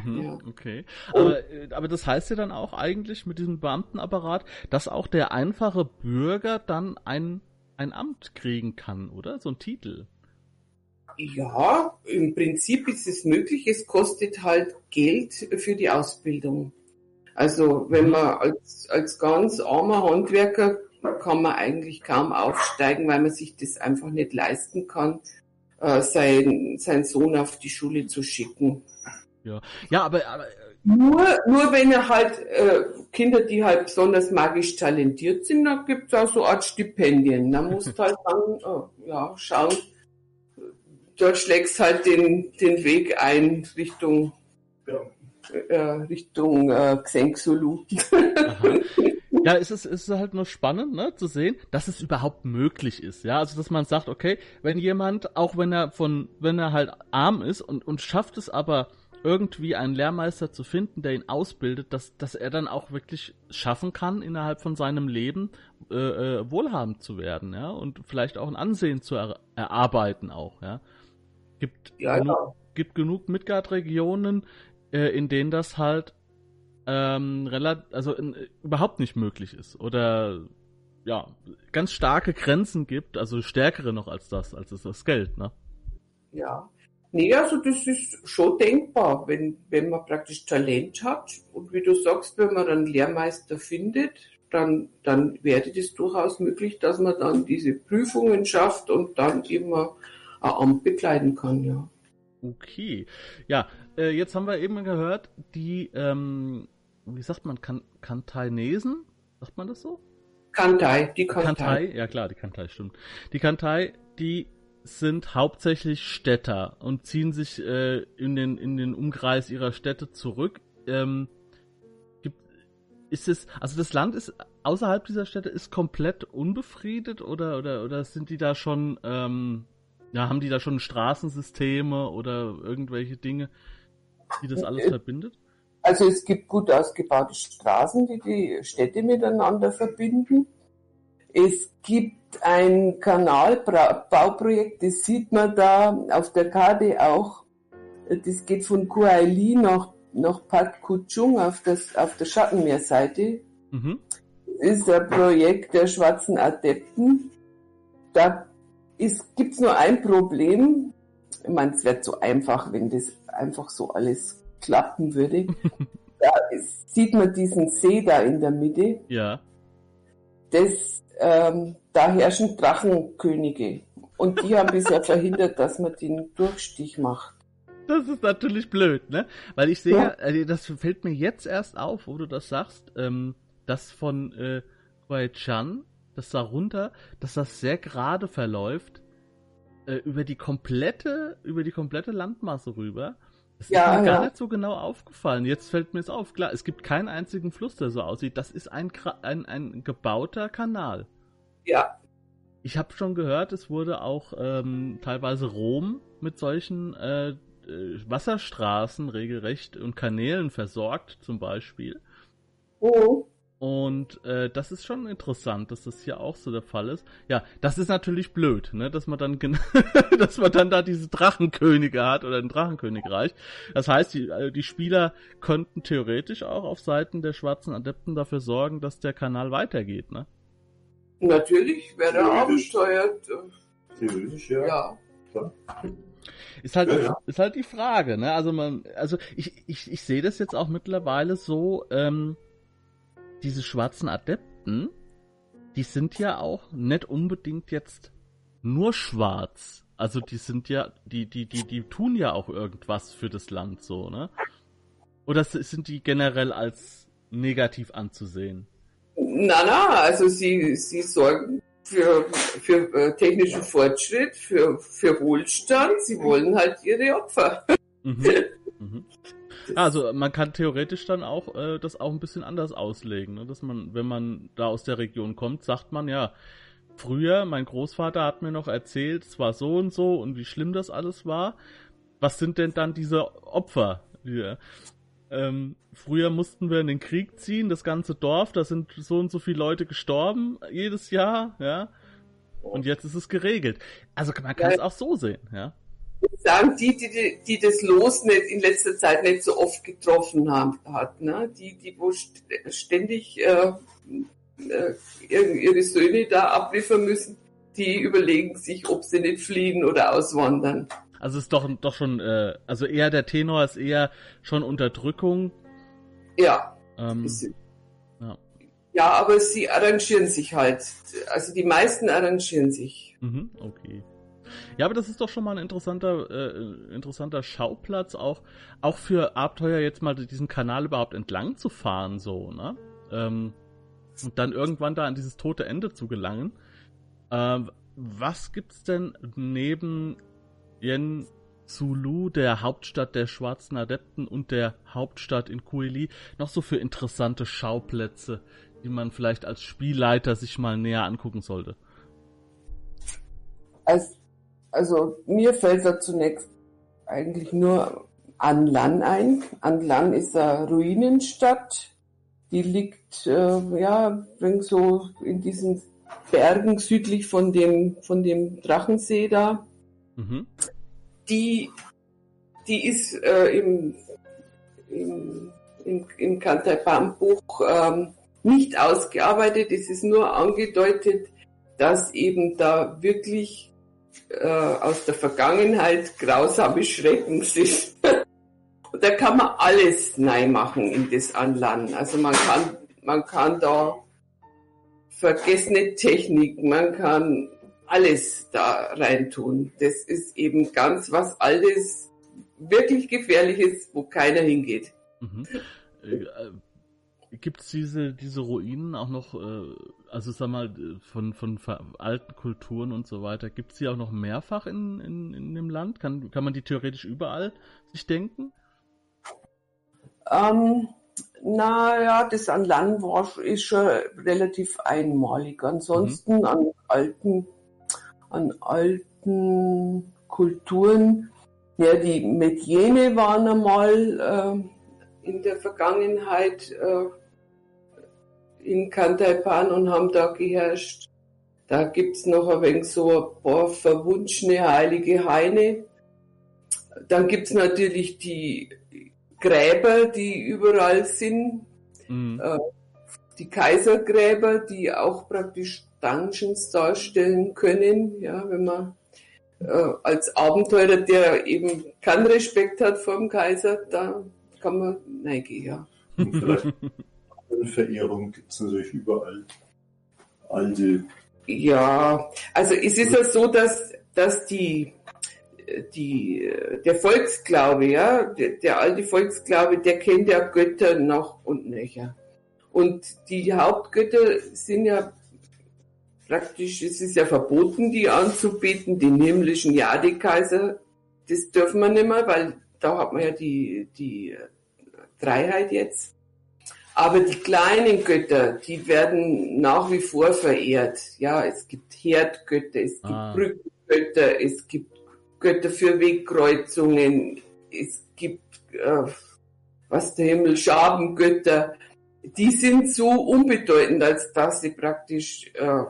Mhm, ja. Okay. Aber, äh, aber das heißt ja dann auch eigentlich mit diesem Beamtenapparat, dass auch der einfache Bürger dann ein, ein Amt kriegen kann, oder? So ein Titel. Ja, im Prinzip ist es möglich. Es kostet halt Geld für die Ausbildung. Also wenn mhm. man als, als ganz armer Handwerker kann man eigentlich kaum aufsteigen, weil man sich das einfach nicht leisten kann, äh, sein, sein Sohn auf die Schule zu schicken. Ja, ja aber, aber nur, nur wenn er halt äh, Kinder, die halt besonders magisch talentiert sind, dann gibt es auch so Art Stipendien. Da musst halt dann äh, ja, schauen, dort schlägst halt den, den Weg ein Richtung ja. äh, Richtung äh, Xenxulu. Ja, es ist, es ist halt nur spannend, ne, zu sehen, dass es überhaupt möglich ist, ja. Also, dass man sagt, okay, wenn jemand, auch wenn er von, wenn er halt arm ist und, und schafft es aber irgendwie einen Lehrmeister zu finden, der ihn ausbildet, dass, dass er dann auch wirklich schaffen kann, innerhalb von seinem Leben äh, äh, wohlhabend zu werden, ja, und vielleicht auch ein Ansehen zu er erarbeiten auch, ja. Gibt, ja, genug, ja. gibt genug Midgard-Regionen, äh, in denen das halt ähm, relativ, also in, überhaupt nicht möglich ist oder ja, ganz starke Grenzen gibt, also stärkere noch als das, als das, das Geld, ne? Ja. Nee, also das ist schon denkbar, wenn, wenn man praktisch Talent hat und wie du sagst, wenn man einen Lehrmeister findet, dann, dann wäre das durchaus möglich, dass man dann diese Prüfungen schafft und dann immer Amt bekleiden kann, ja. Okay. Ja, äh, jetzt haben wir eben gehört, die ähm, wie sagt man, kan Kantainesen? Sagt man das so? Kantai, die Kantai. Kantai, ja klar, die Kantai, stimmt. Die Kantai, die sind hauptsächlich Städter und ziehen sich äh, in, den, in den Umkreis ihrer Städte zurück. Ähm, gibt, ist es, also das Land ist außerhalb dieser Städte ist komplett unbefriedet oder, oder, oder sind die da schon, ähm, ja, haben die da schon Straßensysteme oder irgendwelche Dinge, die das alles verbindet? Also es gibt gut ausgebaute Straßen, die die Städte miteinander verbinden. Es gibt ein Kanalbauprojekt, das sieht man da auf der Karte auch. Das geht von Kuaili nach, nach Pat Kuchung auf, das, auf der Schattenmeerseite. Mhm. Das ist ein Projekt der schwarzen Adepten. Da gibt es nur ein Problem. Ich meine, es wäre zu einfach, wenn das einfach so alles klappen würde. da ist, sieht man diesen See da in der Mitte. Ja. Das, ähm, da herrschen Drachenkönige. Und die haben bisher verhindert, dass man den Durchstich macht. Das ist natürlich blöd, ne? Weil ich sehe, ja. also das fällt mir jetzt erst auf, wo du das sagst, ähm, das von äh, Chan, das da runter, dass das sehr gerade verläuft äh, über die komplette, über die komplette Landmasse rüber. Das ja, ist mir ja. gar nicht so genau aufgefallen. Jetzt fällt mir es auf. Klar, es gibt keinen einzigen Fluss, der so aussieht. Das ist ein, ein, ein gebauter Kanal. Ja. Ich habe schon gehört, es wurde auch ähm, teilweise Rom mit solchen äh, äh Wasserstraßen regelrecht und Kanälen versorgt, zum Beispiel. Oh. Und äh, das ist schon interessant, dass das hier auch so der Fall ist. Ja, das ist natürlich blöd, ne, dass man dann dass man dann da diese Drachenkönige hat oder ein Drachenkönigreich. Das heißt, die, äh, die Spieler könnten theoretisch auch auf Seiten der schwarzen Adepten dafür sorgen, dass der Kanal weitergeht, ne? Natürlich, wäre er abgesteuert. Theoretisch, ja. Ja. Klar. Ist halt, ja, ja. ist halt die Frage, ne? Also man, also ich, ich, ich sehe das jetzt auch mittlerweile so, ähm, diese schwarzen Adepten, die sind ja auch nicht unbedingt jetzt nur schwarz. Also die sind ja, die, die, die, die tun ja auch irgendwas für das Land so, ne? Oder sind die generell als negativ anzusehen? Na, na, also sie, sie sorgen für, für äh, technischen Fortschritt, für, für Wohlstand. Sie wollen halt ihre Opfer. Mhm. Mhm. Also man kann theoretisch dann auch äh, das auch ein bisschen anders auslegen, ne? dass man, wenn man da aus der Region kommt, sagt man ja, früher, mein Großvater hat mir noch erzählt, es war so und so und wie schlimm das alles war. Was sind denn dann diese Opfer? Die, ähm, früher mussten wir in den Krieg ziehen, das ganze Dorf, da sind so und so viele Leute gestorben jedes Jahr, ja. Und jetzt ist es geregelt. Also man kann es auch so sehen, ja. Sagen die, die, die das Los nicht in letzter Zeit nicht so oft getroffen haben, hat, ne? Die, die wo ständig äh, äh, ihre Söhne da abliefern müssen, die überlegen sich, ob sie nicht fliehen oder auswandern. Also ist doch doch schon, äh, also eher der Tenor ist eher schon Unterdrückung. Ja. Ähm, ja. Ja, aber sie arrangieren sich halt. Also die meisten arrangieren sich. Mhm, okay. Ja, aber das ist doch schon mal ein interessanter, äh, interessanter Schauplatz auch, auch für Abenteuer jetzt mal diesen Kanal überhaupt entlang zu fahren, so, ne? Ähm, und dann irgendwann da an dieses tote Ende zu gelangen. Ähm, was gibt's denn neben Yen Zulu, der Hauptstadt der schwarzen Adepten und der Hauptstadt in Kuili, noch so für interessante Schauplätze, die man vielleicht als Spielleiter sich mal näher angucken sollte? Also, also mir fällt da zunächst eigentlich nur Anlan ein. Anlan ist eine Ruinenstadt. Die liegt äh, ja so in diesen Bergen südlich von dem von dem Drachensee da. Mhm. Die, die ist äh, im, im, im, im Kantai-Buch ähm, nicht ausgearbeitet. Es ist nur angedeutet, dass eben da wirklich äh, aus der Vergangenheit grausame Schrecken sind. da kann man alles neu machen in das Anland. Also man kann, man kann da vergessene Technik, man kann alles da reintun. Das ist eben ganz was Altes, wirklich Gefährliches, wo keiner hingeht. Mhm. Äh, äh Gibt es diese, diese Ruinen auch noch, äh, also sag mal, von, von alten Kulturen und so weiter, gibt es die auch noch mehrfach in, in, in dem Land? Kann, kann man die theoretisch überall sich denken? Ähm, naja, das an Land war, ist schon relativ einmalig. Ansonsten mhm. an alten an alten Kulturen. Ja, die Medjene waren einmal äh, in der Vergangenheit äh, in Kantaipan und haben da geherrscht. Da gibt's noch ein wenig so ein paar verwunschene heilige Haine. Dann gibt's natürlich die Gräber, die überall sind. Mhm. Äh, die Kaisergräber, die auch praktisch Dungeons darstellen können, ja, wenn man äh, als Abenteurer, der eben keinen Respekt hat vor dem Kaiser, da kann man neigehen, ja. Verehrung gibt es natürlich überall. Alte. Ja, also es ist ja so, dass, dass die, die, der Volksglaube, ja, der, der alte Volksglaube, der kennt ja Götter noch und nöcher. Und die Hauptgötter sind ja praktisch, es ist ja verboten, die anzubeten, den himmlischen Jadekaiser. Das dürfen wir nicht mehr, weil da hat man ja die, die Dreiheit jetzt. Aber die kleinen Götter, die werden nach wie vor verehrt. Ja, es gibt Herdgötter, es gibt ah. Brückengötter, es gibt Götter für Wegkreuzungen, es gibt, äh, was der Himmel, Schabengötter. Die sind so unbedeutend, als dass sie praktisch äh,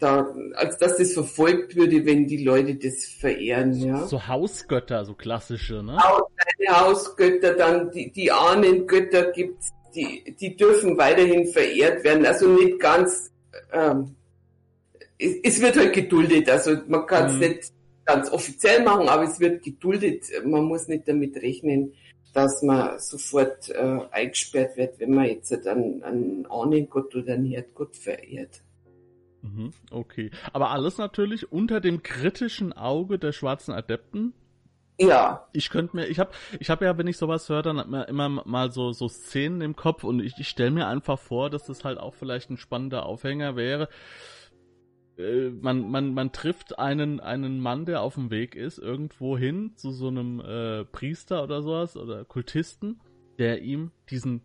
da, als dass das verfolgt würde, wenn die Leute das verehren, ja. So Hausgötter, so klassische, ne? Hausgötter, dann die, die Ahnengötter gibt's, die, die dürfen weiterhin verehrt werden, also nicht ganz, ähm, es, es wird halt geduldet, also man kann es mhm. nicht ganz offiziell machen, aber es wird geduldet, man muss nicht damit rechnen, dass man sofort äh, eingesperrt wird, wenn man jetzt einen, einen Ahnengott oder einen Herdgott verehrt. Mhm, okay. Aber alles natürlich unter dem kritischen Auge der schwarzen Adepten. Ja. Ich könnte mir, ich habe, ich habe ja, wenn ich sowas höre, dann immer, immer mal so so Szenen im Kopf und ich, ich stelle mir einfach vor, dass das halt auch vielleicht ein spannender Aufhänger wäre. Äh, man, man, man trifft einen, einen Mann, der auf dem Weg ist, irgendwo hin zu so einem äh, Priester oder sowas oder Kultisten, der ihm diesen,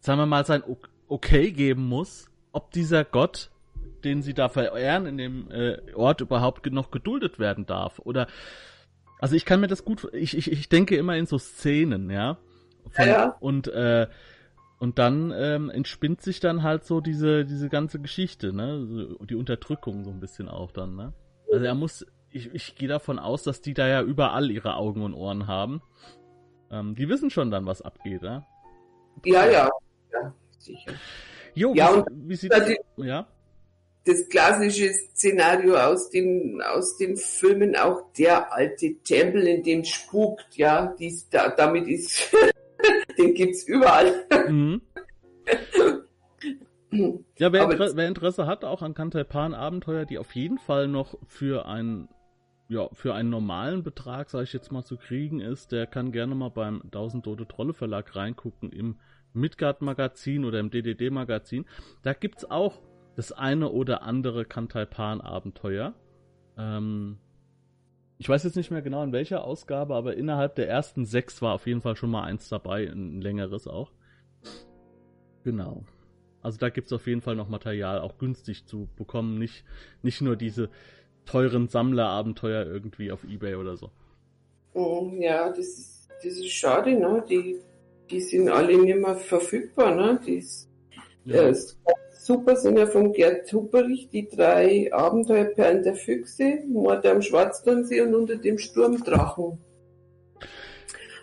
sagen wir mal, sein Okay geben muss, ob dieser Gott den sie da verehren in dem äh, Ort überhaupt noch geduldet werden darf. Oder also ich kann mir das gut, ich, ich, ich denke immer in so Szenen, ja. Von, ja. Und äh, und dann ähm, entspinnt sich dann halt so diese diese ganze Geschichte, ne, die Unterdrückung so ein bisschen auch dann, ne. Also er muss, ich, ich gehe davon aus, dass die da ja überall ihre Augen und Ohren haben. Ähm, die wissen schon dann, was abgeht, ne? Ja, ja, ja, sicher. Jo, ja, wie, wie sieht das? Ja das klassische Szenario aus den, aus den Filmen, auch der alte Tempel, in dem spukt, ja, dies, da, damit ist, den gibt's überall. Mhm. ja, wer, Inter wer, Interesse hat auch an Kantalpan-Abenteuer, die auf jeden Fall noch für einen, ja, für einen normalen Betrag, sage ich jetzt mal, zu kriegen ist, der kann gerne mal beim 1000 Tote Trolle Verlag reingucken im Midgard Magazin oder im DDD Magazin. Da gibt's auch das eine oder andere Kantalpan-Abenteuer. Ähm, ich weiß jetzt nicht mehr genau in welcher Ausgabe, aber innerhalb der ersten sechs war auf jeden Fall schon mal eins dabei, ein längeres auch. Genau. Also da gibt es auf jeden Fall noch Material, auch günstig zu bekommen, nicht, nicht nur diese teuren Sammlerabenteuer irgendwie auf Ebay oder so. Oh, ja, das ist, das ist schade, ne? Die, die sind alle nicht mehr verfügbar, ne? Die ist, ja. äh, Super sind ja von Gerd Huberich die drei Abenteuerperlen der Füchse, Mord am Schwarztonsee und unter dem Sturmdrachen.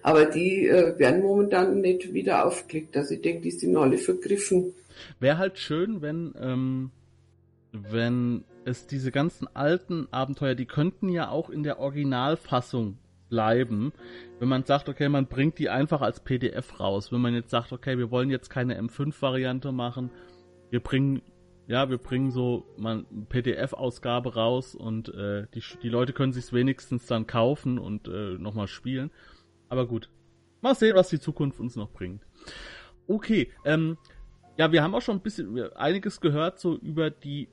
Aber die äh, werden momentan nicht wieder aufgelegt. Also ich denke, die sind alle vergriffen. Wäre halt schön, wenn, ähm, wenn es diese ganzen alten Abenteuer, die könnten ja auch in der Originalfassung bleiben, wenn man sagt, okay, man bringt die einfach als PDF raus. Wenn man jetzt sagt, okay, wir wollen jetzt keine M5-Variante machen, wir bringen, ja, wir bringen so mal PDF-Ausgabe raus und äh, die, die Leute können sich wenigstens dann kaufen und äh, nochmal spielen. Aber gut, mal sehen, was die Zukunft uns noch bringt. Okay, ähm, ja, wir haben auch schon ein bisschen einiges gehört so über die,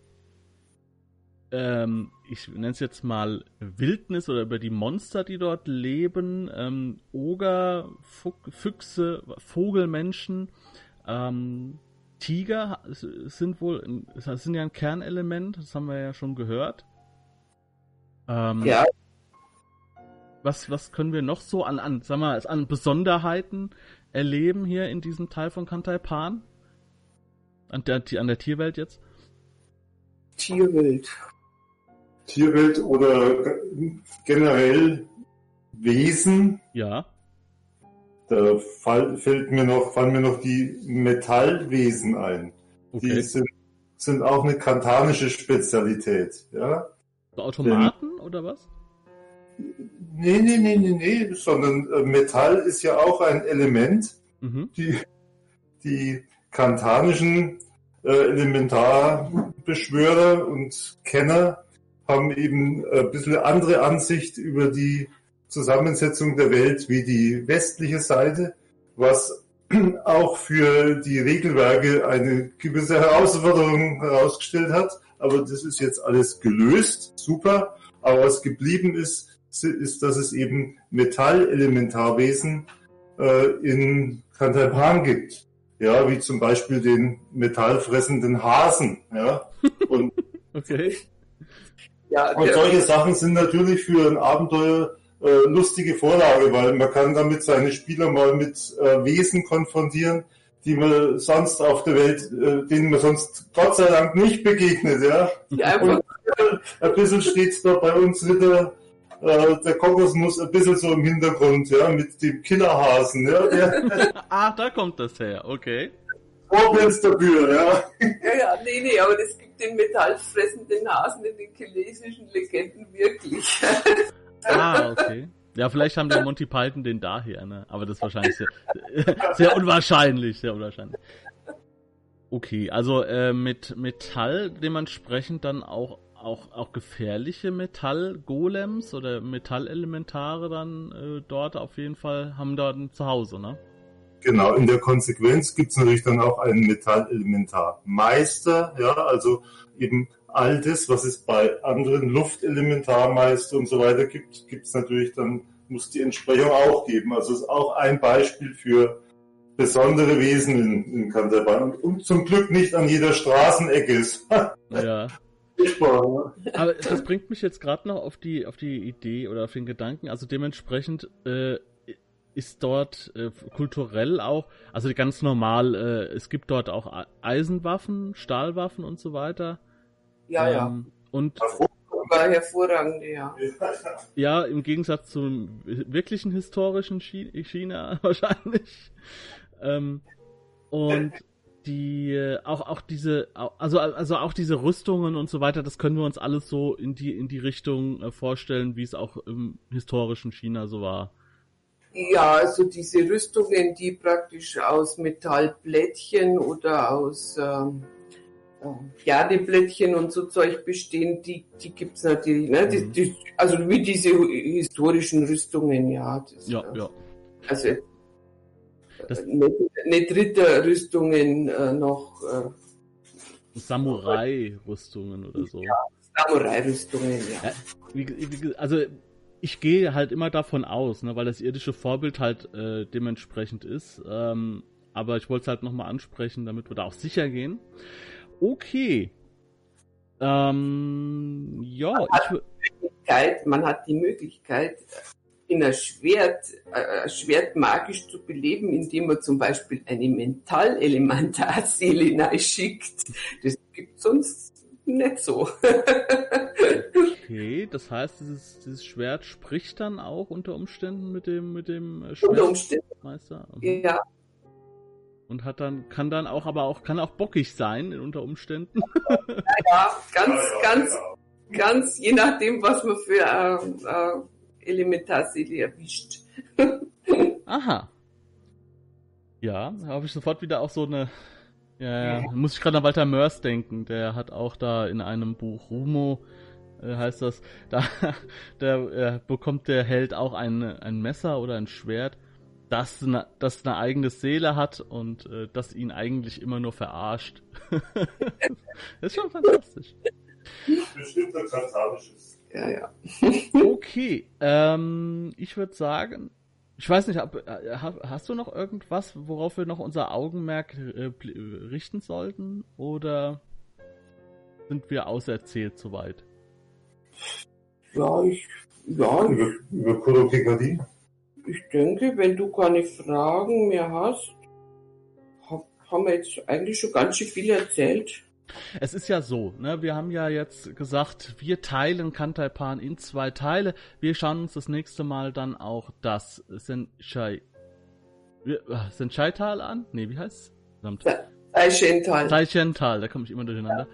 ähm, ich nenne es jetzt mal Wildnis oder über die Monster, die dort leben, ähm, Oger, Füchse, Vogelmenschen, ähm, Tiger sind wohl, das sind ja ein Kernelement, das haben wir ja schon gehört. Ähm, ja. Was, was können wir noch so an, an, sagen wir, an Besonderheiten erleben hier in diesem Teil von Kantaipan? An der, an der Tierwelt jetzt? Tierwelt. Tierwelt oder generell Wesen. Ja. Da fall, fällt mir noch, fallen mir noch die Metallwesen ein. Okay. Die sind, sind auch eine kantanische Spezialität, ja. So Automaten Denn, oder was? Nee, nee, nee, nee, nee, sondern äh, Metall ist ja auch ein Element. Mhm. Die, die kantanischen äh, Elementarbeschwörer und Kenner haben eben ein bisschen andere Ansicht über die Zusammensetzung der Welt wie die westliche Seite, was auch für die Regelwerke eine gewisse Herausforderung herausgestellt hat. Aber das ist jetzt alles gelöst, super. Aber was geblieben ist, ist, dass es eben Metallelementarwesen äh, in Kantalpan gibt. Ja, wie zum Beispiel den metallfressenden Hasen. Ja, und, okay. Ja, und solche Sachen sind natürlich für ein Abenteuer äh, lustige Vorlage, weil man kann damit seine Spieler mal mit äh, Wesen konfrontieren, die man sonst auf der Welt, äh, denen man sonst Gott sei Dank nicht begegnet, ja. ja Und äh, ein bisschen steht da bei uns wieder äh, der Kokosnuss ein bisschen so im Hintergrund, ja, mit dem Killerhasen, ja. Ah, da kommt das her, okay. Vorbild dafür, ja. Ja, ja, nee, nee, aber das gibt den metallfressenden Hasen in den chinesischen Legenden wirklich. Ah, okay. Ja, vielleicht haben der Monty Python den daher, ne? Aber das ist wahrscheinlich sehr, sehr unwahrscheinlich, sehr unwahrscheinlich. Okay, also äh, mit Metall dementsprechend dann auch auch auch gefährliche Metallgolems oder Metallelementare dann äh, dort auf jeden Fall haben da ein Zuhause, ne? Genau, in der Konsequenz gibt es natürlich dann auch einen Metallelementarmeister, ja, also eben all das, was es bei anderen Luftelementarmeister und so weiter gibt, gibt es natürlich dann, muss die Entsprechung auch geben. Also ist auch ein Beispiel für besondere Wesen in, in Kanterbahn und zum Glück nicht an jeder Straßenecke ist. ja. Aber das bringt mich jetzt gerade noch auf die, auf die Idee oder auf den Gedanken. Also dementsprechend äh, ist dort äh, kulturell auch, also ganz normal, äh, es gibt dort auch Eisenwaffen, Stahlwaffen und so weiter. Ja, ähm, ja. Und war hervorragend, ja. Ja, im Gegensatz zum wirklichen historischen China wahrscheinlich. Ähm, und die äh, auch auch diese also also auch diese Rüstungen und so weiter, das können wir uns alles so in die in die Richtung äh, vorstellen, wie es auch im historischen China so war. Ja, also diese Rüstungen, die praktisch aus Metallplättchen oder aus ähm, Pferdeblättchen und so Zeug bestehen, die, die es natürlich. Ne? Die, mhm. die, also wie diese historischen Rüstungen, ja. Das, ja, ja. Also das nicht, nicht Ritterrüstungen äh, noch. Äh, Samurai-Rüstungen oder so. Ja, Samurai-Rüstungen, ja. ja wie, wie, also ich gehe halt immer davon aus, ne, weil das irdische Vorbild halt äh, dementsprechend ist. Ähm, aber ich wollte es halt nochmal ansprechen, damit wir da auch sicher gehen. Okay. Ähm, ja, man hat, man hat die Möglichkeit, in ein Schwert, äh, ein Schwert magisch zu beleben, indem man zum Beispiel eine Metallelementarseele schickt. Das gibt sonst nicht so. okay, das heißt, dieses, dieses Schwert spricht dann auch unter Umständen mit dem, mit dem Schwertmeister? Mhm. Ja. Und hat dann, kann dann auch, aber auch, kann auch bockig sein unter Umständen. Ja, ganz, ganz, ganz, je nachdem, was man für äh, äh, Elementarseele erwischt. Aha. Ja, da habe ich sofort wieder auch so eine ja, ja. muss ich gerade an Walter Mörs denken. Der hat auch da in einem Buch Rumo, äh, heißt das, da der, äh, bekommt der Held auch ein, ein Messer oder ein Schwert, das eine, das eine eigene Seele hat und äh, das ihn eigentlich immer nur verarscht. das ist schon fantastisch. Bestimmt ein. Ja, ja. okay, ähm, ich würde sagen, ich weiß nicht, äh, hast du noch irgendwas, worauf wir noch unser Augenmerk äh, richten sollten? Oder sind wir auserzählt soweit? Ja, ich. Ja. Über, über Kolokikadie? Ich denke, wenn du keine Fragen mehr hast, haben wir jetzt eigentlich schon ganz schön viel erzählt. Es ist ja so, ne, wir haben ja jetzt gesagt, wir teilen Kantaipan in zwei Teile. Wir schauen uns das nächste Mal dann auch das Senchai äh, an. Nee, wie heißt es? Taishental. Taishental, da komme ich immer durcheinander.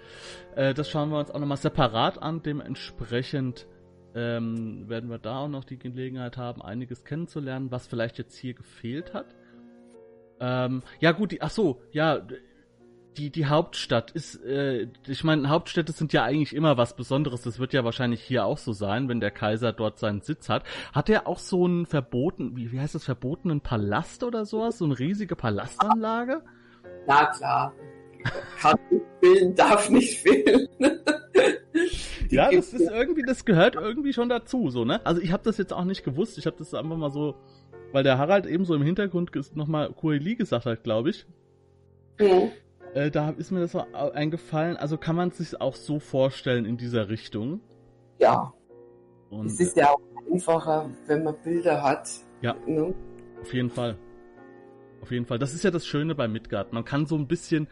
Ja. Äh, das schauen wir uns auch nochmal separat an. Dementsprechend ähm, werden wir da auch noch die Gelegenheit haben, einiges kennenzulernen, was vielleicht jetzt hier gefehlt hat. Ähm, ja gut, die, ach so, ja, die, die Hauptstadt ist, äh, ich meine, Hauptstädte sind ja eigentlich immer was Besonderes. Das wird ja wahrscheinlich hier auch so sein, wenn der Kaiser dort seinen Sitz hat. Hat er auch so einen verboten, wie, wie heißt das, verbotenen Palast oder sowas? So eine riesige Palastanlage? Na klar. Kann nicht fehlen, darf nicht fehlen. ja, das ist irgendwie, das gehört irgendwie schon dazu, so, ne? Also ich habe das jetzt auch nicht gewusst. Ich habe das einfach mal so, weil der Harald eben so im Hintergrund nochmal Kueli gesagt hat, glaube ich. Mhm. Äh, da ist mir das eingefallen. Also kann man es sich auch so vorstellen in dieser Richtung. Ja. Und, es ist ja auch einfacher, wenn man Bilder hat. Ja. Ne? Auf jeden Fall. Auf jeden Fall. Das ist ja das Schöne bei Midgard. Man kann so ein bisschen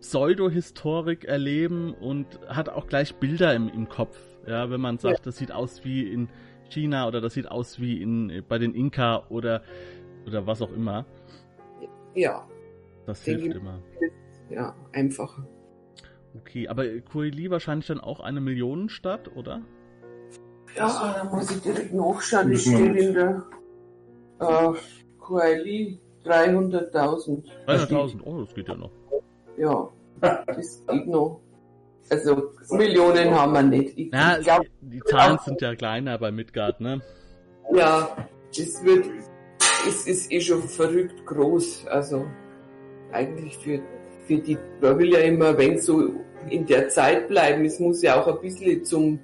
Pseudo-Historik erleben und hat auch gleich Bilder im, im Kopf. Ja, wenn man sagt, ja. das sieht aus wie in China oder das sieht aus wie in, bei den Inka oder, oder was auch immer. Ja. Das hilft immer ja, einfacher. Okay, aber Kuili wahrscheinlich dann auch eine Millionenstadt, oder? Ja, da muss ich direkt nachschauen. Das steht in der äh, QLI 300.000. 300.000, oh, das geht ja noch. Ja, das geht noch. Also Millionen haben wir nicht. Ich, ja, ich glaub, die Zahlen sind ja kleiner bei Midgard, ne? Ja, es wird, es ist eh schon verrückt groß. Also eigentlich für, für die, man will ja immer ein wenig so in der Zeit bleiben. Es muss ja auch ein bisschen zum,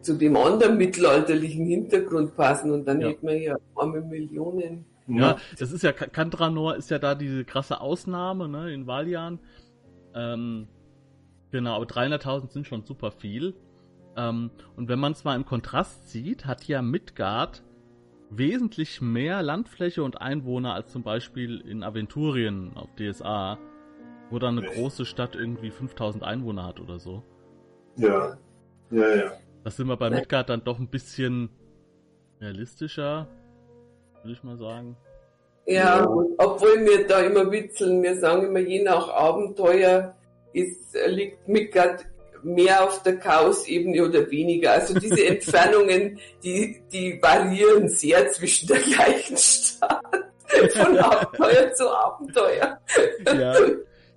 zu dem anderen mittelalterlichen Hintergrund passen und dann ja. hätte man ja arme Millionen. Ja, das ist ja, Kantranor ist ja da diese krasse Ausnahme, ne, in Valjan. Ähm, genau, aber 300.000 sind schon super viel. Ähm, und wenn man es mal im Kontrast sieht, hat ja Midgard wesentlich mehr Landfläche und Einwohner als zum Beispiel in Aventurien auf DSA, wo dann eine große Stadt irgendwie 5000 Einwohner hat oder so. Ja, ja, ja. Das sind wir bei Midgard dann doch ein bisschen realistischer, würde ich mal sagen. Ja, ja, obwohl wir da immer witzeln, wir sagen immer, je nach Abenteuer ist, liegt Midgard mehr auf der Chaos-Ebene oder weniger. Also diese Entfernungen, die, die variieren sehr zwischen der gleichen Stadt. Von Abenteuer zu Abenteuer. Ja.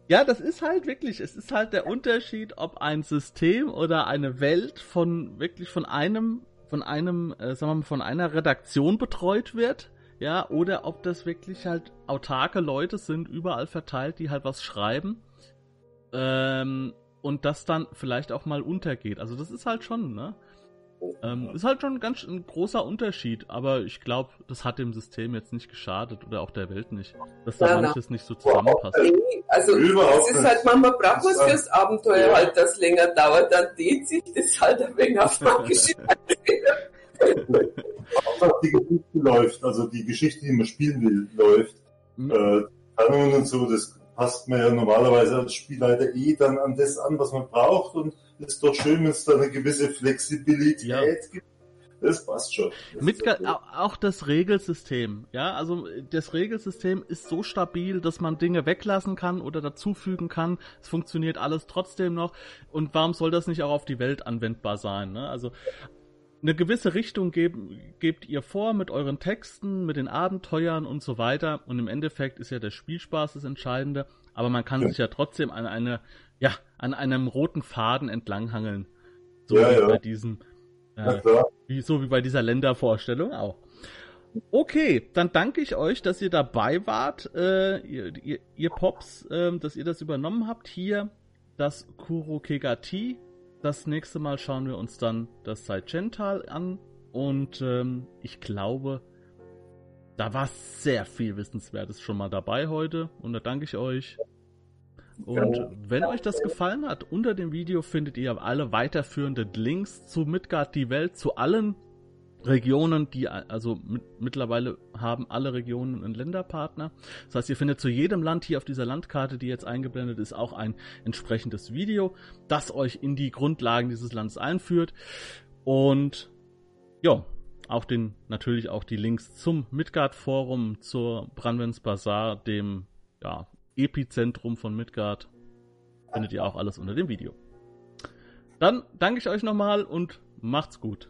Ja, das ist halt wirklich, es ist halt der Unterschied, ob ein System oder eine Welt von wirklich von einem, von einem, äh, sagen wir mal, von einer Redaktion betreut wird, ja, oder ob das wirklich halt autarke Leute sind, überall verteilt, die halt was schreiben. Ähm, und das dann vielleicht auch mal untergeht. Also das ist halt schon, ne? Ähm, ist halt schon ein ganz ein großer Unterschied, aber ich glaube, das hat dem System jetzt nicht geschadet oder auch der Welt nicht, dass da ja, manches nicht so zusammenpasst. Also es ist halt manchmal braucht man fürs Abenteuer ja. halt, das länger dauert, dann dehnt sich das halt ein wenig auf magische Auch die Geschichte läuft, also die Geschichte, die man spielen will, läuft. Mhm. Äh, und so, das passt man ja normalerweise als Spielleiter eh dann an das an, was man braucht und es ist doch schön, wenn es da eine gewisse Flexibilität ja. gibt. Das passt schon. Das Mit auch das Regelsystem, ja, also das Regelsystem ist so stabil, dass man Dinge weglassen kann oder dazufügen kann. Es funktioniert alles trotzdem noch. Und warum soll das nicht auch auf die Welt anwendbar sein? Ne? Also eine gewisse Richtung geben, gebt ihr vor mit euren Texten, mit den Abenteuern und so weiter. Und im Endeffekt ist ja der Spielspaß das Entscheidende. Aber man kann ja. sich ja trotzdem an eine, ja, an einem roten Faden entlanghangeln. So ja, wie ja. bei diesem, äh, wie, so wie bei dieser Ländervorstellung auch. Okay, dann danke ich euch, dass ihr dabei wart, äh, ihr, ihr, ihr Pops, äh, dass ihr das übernommen habt. Hier das Kurokegati das nächste Mal schauen wir uns dann das Saicental an und ähm, ich glaube, da war sehr viel Wissenswertes schon mal dabei heute und da danke ich euch. Und wenn euch das gefallen hat, unter dem Video findet ihr alle weiterführenden Links zu Midgard die Welt, zu allen Regionen, die also mit, mittlerweile haben alle Regionen einen Länderpartner. Das heißt, ihr findet zu jedem Land hier auf dieser Landkarte, die jetzt eingeblendet ist, auch ein entsprechendes Video, das euch in die Grundlagen dieses Landes einführt. Und ja, auch den, natürlich auch die Links zum Midgard Forum, zur Branwens Bazaar, dem ja, Epizentrum von Midgard, findet ihr auch alles unter dem Video. Dann danke ich euch nochmal und macht's gut.